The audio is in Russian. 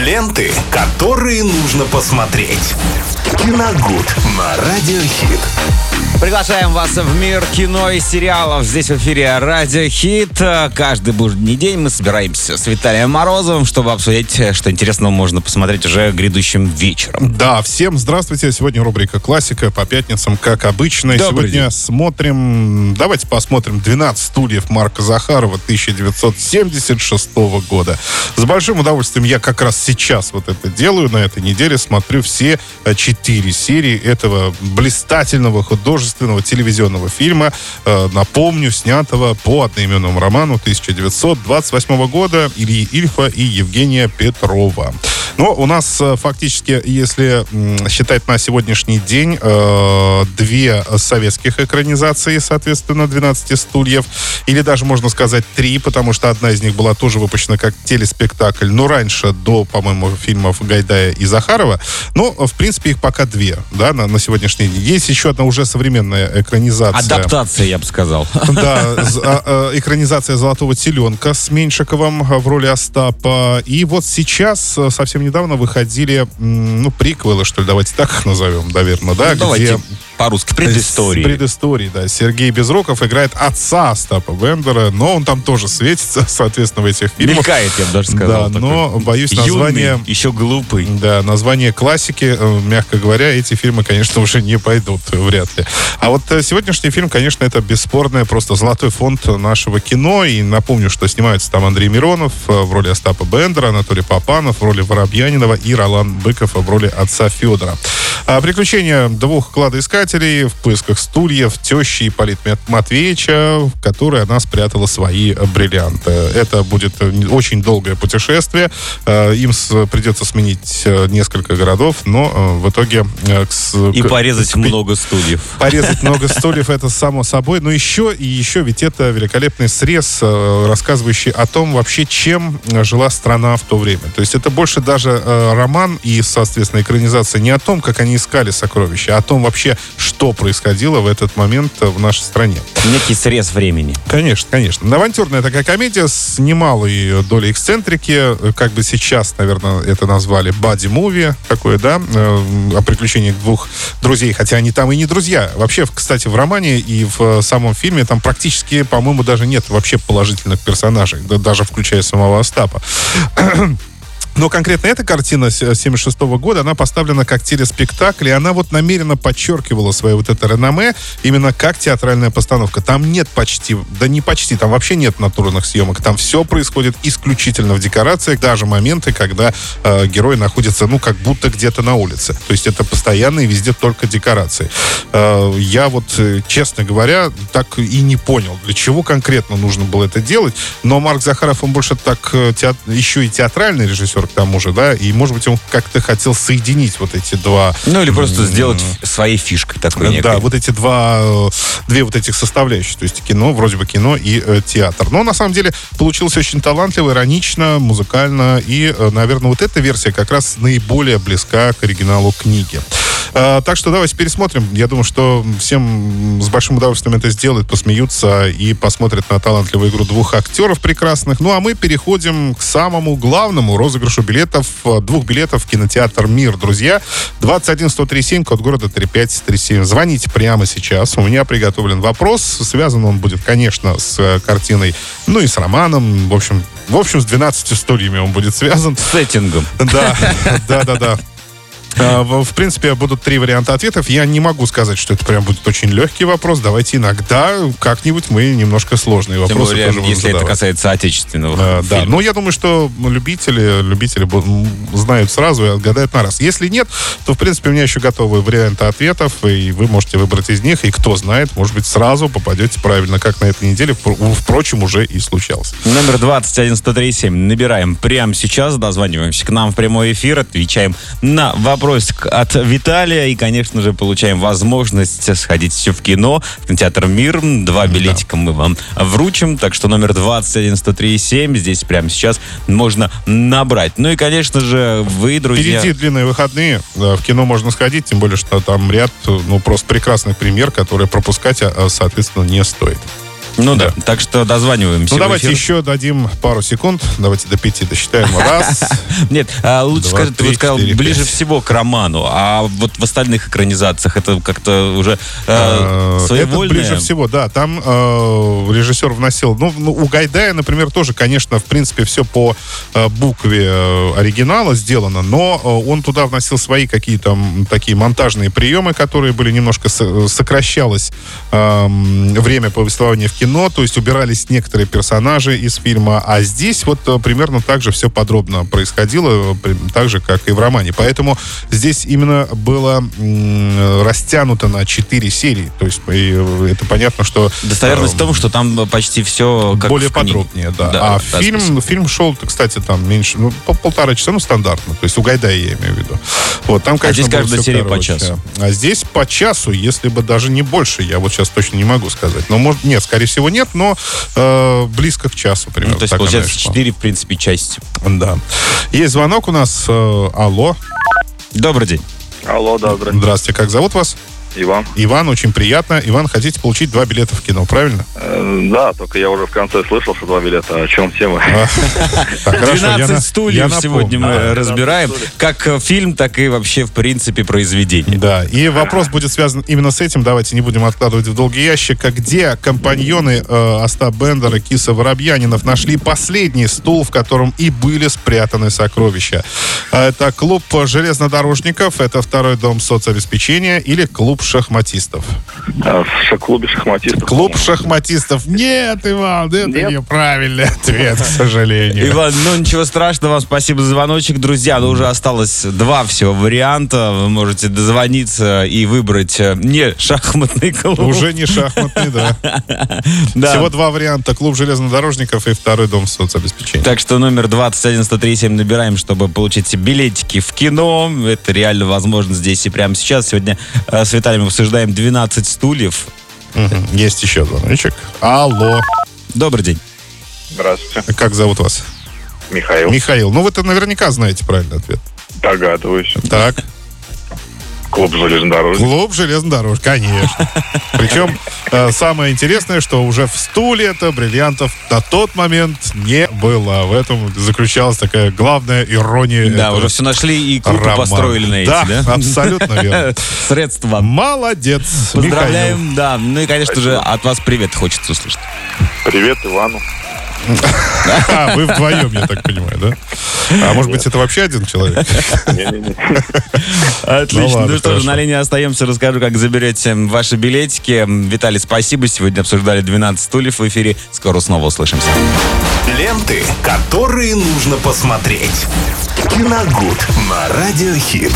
Ленты, которые нужно посмотреть. Киногуд на Радиохит. Приглашаем вас в мир кино и сериалов. Здесь в эфире Радио Хит. Каждый будний день мы собираемся с Виталием Морозовым, чтобы обсудить, что интересного можно посмотреть уже грядущим вечером. Да, всем здравствуйте. Сегодня рубрика «Классика» по пятницам, как обычно. Добрый Сегодня день. смотрим... Давайте посмотрим «12 стульев» Марка Захарова 1976 года. С большим удовольствием я как раз сейчас вот это делаю. На этой неделе смотрю все э, четыре серии этого блистательного художественного телевизионного фильма. Э, Напомню, снятого по одноименному роману 1928 года Ильи Ильфа и Евгения Петрова. Но у нас э, фактически, если считать на сегодняшний день, э, две советских экранизации, соответственно, 12 стульев, или даже, можно сказать, три, потому что одна из них была тоже выпущена как телеспектакль, но раньше, до, по-моему, фильмов Гайдая и Захарова. Но, в принципе, их пока две, да, на, на сегодняшний день. Есть еще одна уже современная экранизация. Адаптация, я бы сказал. Да, а, а, экранизация «Золотого теленка» с Меньшиковым в роли Остапа. И вот сейчас, а, совсем недавно, выходили, ну, приквелы, что ли, давайте так их назовем, наверное, да? Ну, Давайте по-русски. с Предыстории. да. Сергей Безруков играет отца Остапа Бендера, но он там тоже светится, соответственно, в этих фильмах. Мелькает, я бы даже сказал. Да, но, боюсь, Юный, название... еще глупый. Да, название классики, э, мягко говоря, эти фильмы, конечно, уже не пойдут, э, вряд ли. А вот э, сегодняшний фильм, конечно, это бесспорное просто золотой фонд нашего кино. И напомню, что снимаются там Андрей Миронов в роли Остапа Бендера, Анатолий Попанов в роли Воробьянинова и Ролан Быков в роли отца Федора. А, приключения двух кладоискателей в поисках стульев тещи Ипполита Матвеевича, в которой она спрятала свои бриллианты. Это будет э, очень долгое путешествие. Э, Им придется сменить э, несколько городов, но в итоге... И порезать к- много стульев. Порезать много стульев, это само собой. Но еще и еще, ведь это великолепный срез, рассказывающий о том вообще, чем жила страна в то время. То есть это больше даже роман и, соответственно, экранизация не о том, как они искали сокровища, а о том вообще, что происходило в этот момент в нашей стране. Некий срез времени. Конечно, конечно. Авантюрная такая комедия с немалой долей эксцентрики. Как бы сейчас, наверное, это назвали бади-муви такое, да, э, о приключениях двух друзей, хотя они там и не друзья. Вообще, кстати, в романе и в самом фильме там практически, по-моему, даже нет вообще положительных персонажей, да, даже включая самого Остапа. Но конкретно эта картина с 76 года, она поставлена как телеспектакль, и она вот намеренно подчеркивала свое вот это реноме именно как театральная постановка. Там нет почти, да не почти, там вообще нет натурных съемок. Там все происходит исключительно в декорациях, даже моменты, когда э, герой находится, ну, как будто где-то на улице. То есть это постоянно и везде только декорации. Э, я вот, э, честно говоря, так и не понял, для чего конкретно нужно было это делать. Но Марк Захаров, он больше так э, теат- еще и театральный режиссер к тому же, да, и, может быть, он как-то хотел соединить вот эти два Ну или просто сделать своей фишкой такой да, некой. вот эти два, э, две вот этих составляющих, то есть кино, вроде бы кино и э, театр. Но на самом деле получилось очень талантливо, иронично, музыкально, и, э, наверное, вот эта версия как раз наиболее близка к оригиналу книги. Э, так что давайте пересмотрим. Я думаю, что всем с большим удовольствием это сделают, посмеются и посмотрят на талантливую игру двух актеров прекрасных. Ну а мы переходим к самому главному розыгрышу билетов, э, двух билетов в кинотеатр «Мир», друзья. 21137, код города 3537. Звоните прямо сейчас. У меня приготовлен вопрос. Связан он будет, конечно, с э, картиной, ну и с романом. В общем, в общем, с 12 стульями он будет связан. С сеттингом. Да, да, да, да. А, В принципе, будут три варианта ответов. Я не могу сказать, что это прям будет очень легкий вопрос. Давайте иногда как-нибудь мы немножко сложные Тем вопросы более, тоже если это задавать. касается отечественного А, да, фильма. ну я думаю, что любители, любители знают сразу и отгадают на раз. Если нет, то в принципе у меня еще готовы варианты ответов, и вы можете выбрать из них, и кто знает, может быть, сразу попадете правильно, как на этой неделе, впро- впрочем, уже и случалось. Номер 21137. Набираем прямо сейчас, дозваниваемся к нам в прямой эфир, отвечаем на вопросик от Виталия и, конечно же, получаем возможность сходить все в кино, в кинотеатр «Мир». Два билетика мы вам вручим, так что номер 21137 здесь прямо сейчас можно набрать. Ну и, конечно же, вы, друзья... Впереди длинные выходные. Да, В кино можно сходить, тем более, что там ряд, ну, просто прекрасных премьер, которые пропускать, а, соответственно, не стоит. Ну да. Так что дозваниваемся. Ну давайте эфир. еще дадим пару секунд. Давайте до пяти досчитаем. Раз. Нет, а, лучше Два, скажи, ты вот сказал четыре, ближе пять. всего к роману, а вот в остальных экранизациях это как-то уже э, Э, Это ближе всего, да. Там э, режиссер вносил... Ну, ну, у Гайдая, например, тоже, конечно, в принципе, все по э, букве оригинала сделано, но он туда вносил свои какие-то такие монтажные приемы, которые были немножко со- сокращалось эм, время повествования в кино, то есть убирались некоторые персонажи из фильма, а здесь вот э, примерно так же все подробно происходило, э, так же, как и в романе. Поэтому здесь именно было растянуто на 4 серии. То есть э, это понятно, что... Достоверность э, в том, что там почти все как более подробнее, да. Да, а да, фильм, спасибо. фильм шел, кстати, там меньше, ну, по полтора часа, ну, стандартно. То есть у Гайдая я имею в виду. Вот, там, конечно, здесь было каждая серия по короче. часу. А здесь по часу, если бы даже не больше, я вот сейчас точно не могу сказать. Но, может, нет, скорее всего, нет, но э, близко к часу примерно. Ну, то есть, так получается, шло. 4, в принципе, части. Да. Есть звонок у нас. э, алло. Добрый день. Алло, добрый. Здравствуйте. Как зовут вас? Иван. Иван, очень приятно. Иван, хотите получить два билета в кино, правильно? Э, да, только я уже в конце слышал, что два билета. О чем тема? А, так, хорошо, я 12 на- я стульев сегодня мы Да, 12 разбираем. Как э, фильм, так и вообще, в принципе, произведение. Да, и вопрос будет связан именно с этим. Давайте не будем откладывать в долгий ящик. А Где компаньоны э, Остап Бендера, Киса Воробьянинов нашли последний стул, в котором и были спрятаны сокровища? А Это клуб железнодорожников, это второй дом соцобеспечения или клуб шахматистов? А, В клубе шахматистов. Клуб шахматистов. Нет, Иван, это Нет? неправильный ответ, к сожалению. Иван, ну ничего страшного, вам спасибо за звоночек, друзья. Ну, уже осталось два всего варианта. Вы можете дозвониться и выбрать э, не шахматный клуб. Уже не шахматный, да. Да. Всего два варианта. Клуб железнодорожников и второй дом соцобеспечения. Так что номер 21137 набираем, чтобы получить билетики в кино. Это реально возможно здесь и прямо сейчас. Сегодня э, Виталием обсуждаем 12 стульев. Мгм. Есть еще звоночек. Алло. Добрый день. Здравствуйте. Как зовут вас? Михаил. Михаил. Ну, вы-то наверняка знаете правильный ответ. Догадываюсь. Так. Клуб железнодорожников. Клуб железнодорож, конечно. Причем э, самое интересное, что уже в стуле это бриллиантов на тот момент не было. В этом заключалась такая главная ирония. Да, уже все нашли и клуб построили на эти, да? да? абсолютно верно. Средства. Молодец, Поздравляем, да. Ну и, конечно же, от вас привет хочется услышать. Привет Ивану. А, вы вдвоем, я так понимаю, да? А может быть, это вообще один человек? Отлично. Ну, ладно, что же, на линии остаемся. Расскажу, как заберете ваши билетики. Виталий, спасибо. Сегодня обсуждали 12 стульев в эфире. Скоро снова услышимся. Ленты, которые нужно посмотреть. Киногуд на Радиохит.